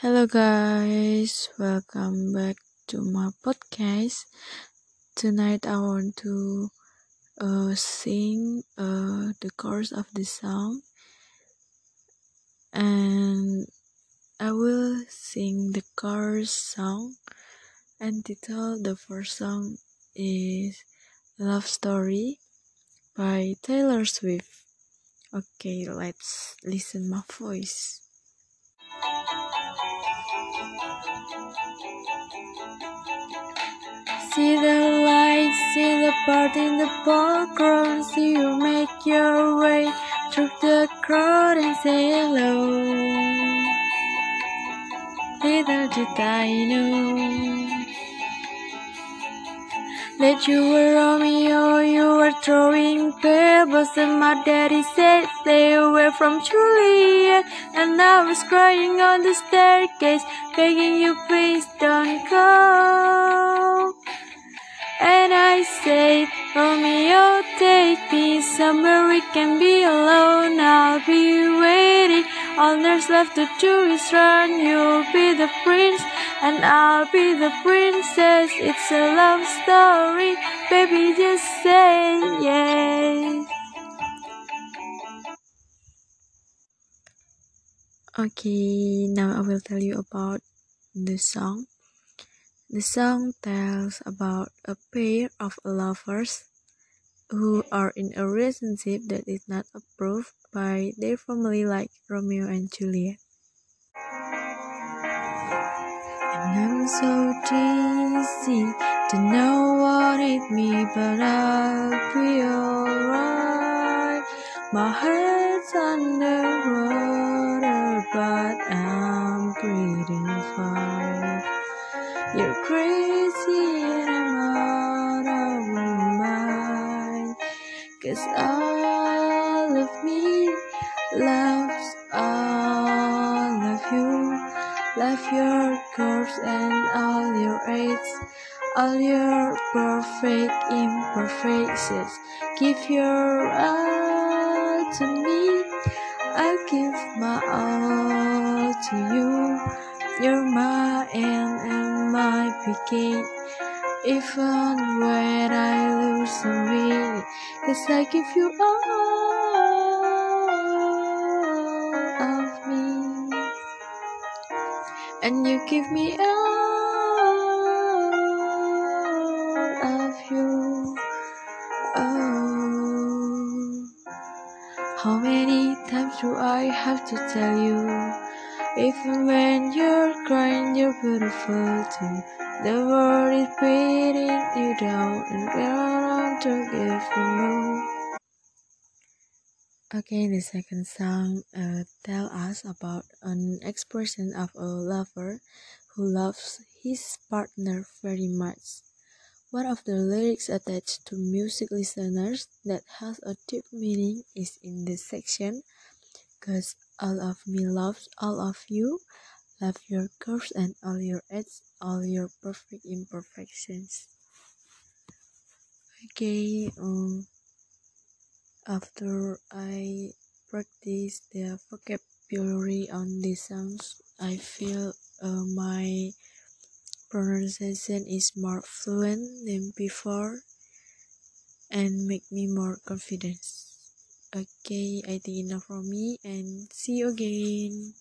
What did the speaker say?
Hello guys, welcome back to my podcast. Tonight I want to uh, sing uh, the chorus of the song, and I will sing the chorus song. And title the first song is "Love Story" by Taylor Swift. Okay, let's listen my voice. See the lights, see the party in the background, see you make your way through the crowd and say hello. Little did I know that you were Romeo, you were throwing pebbles, and my daddy said stay away from Juliet, and I was crying on the staircase, begging you please don't go. And I said, Romeo, take me somewhere we can be alone. I'll be waiting. All there's left to do is run. You'll be the prince, and I'll be the princess. It's a love story, baby. Just say yes. Okay, now I will tell you about the song. The song tells about a pair of lovers who are in a relationship that is not approved by their family, like Romeo and Juliet. And I'm so dizzy to know what but I'll alright. My heart's underwater, but I'm breathing fine. Cause all of me loves all of you. Love your curves and all your aids. All your perfect imperfections. Give your all to me. I'll give my all to you. You're my end and my beginning. Even when I lose weight, cause I give you all of me. And you give me all of you. Oh, how many times do I have to tell you? Even when you're crying, you're beautiful too. The world is beating you down, and we're to give more. Okay, the second song uh, tell us about an expression of a lover who loves his partner very much. One of the lyrics attached to music listeners that has a deep meaning is in this section. Cause all of me loves all of you, love your curves and all your edges, all your perfect imperfections. Okay, um, after I practice the vocabulary on these songs, I feel uh, my pronunciation is more fluent than before and make me more confident. Okay, I think enough for me and see you again.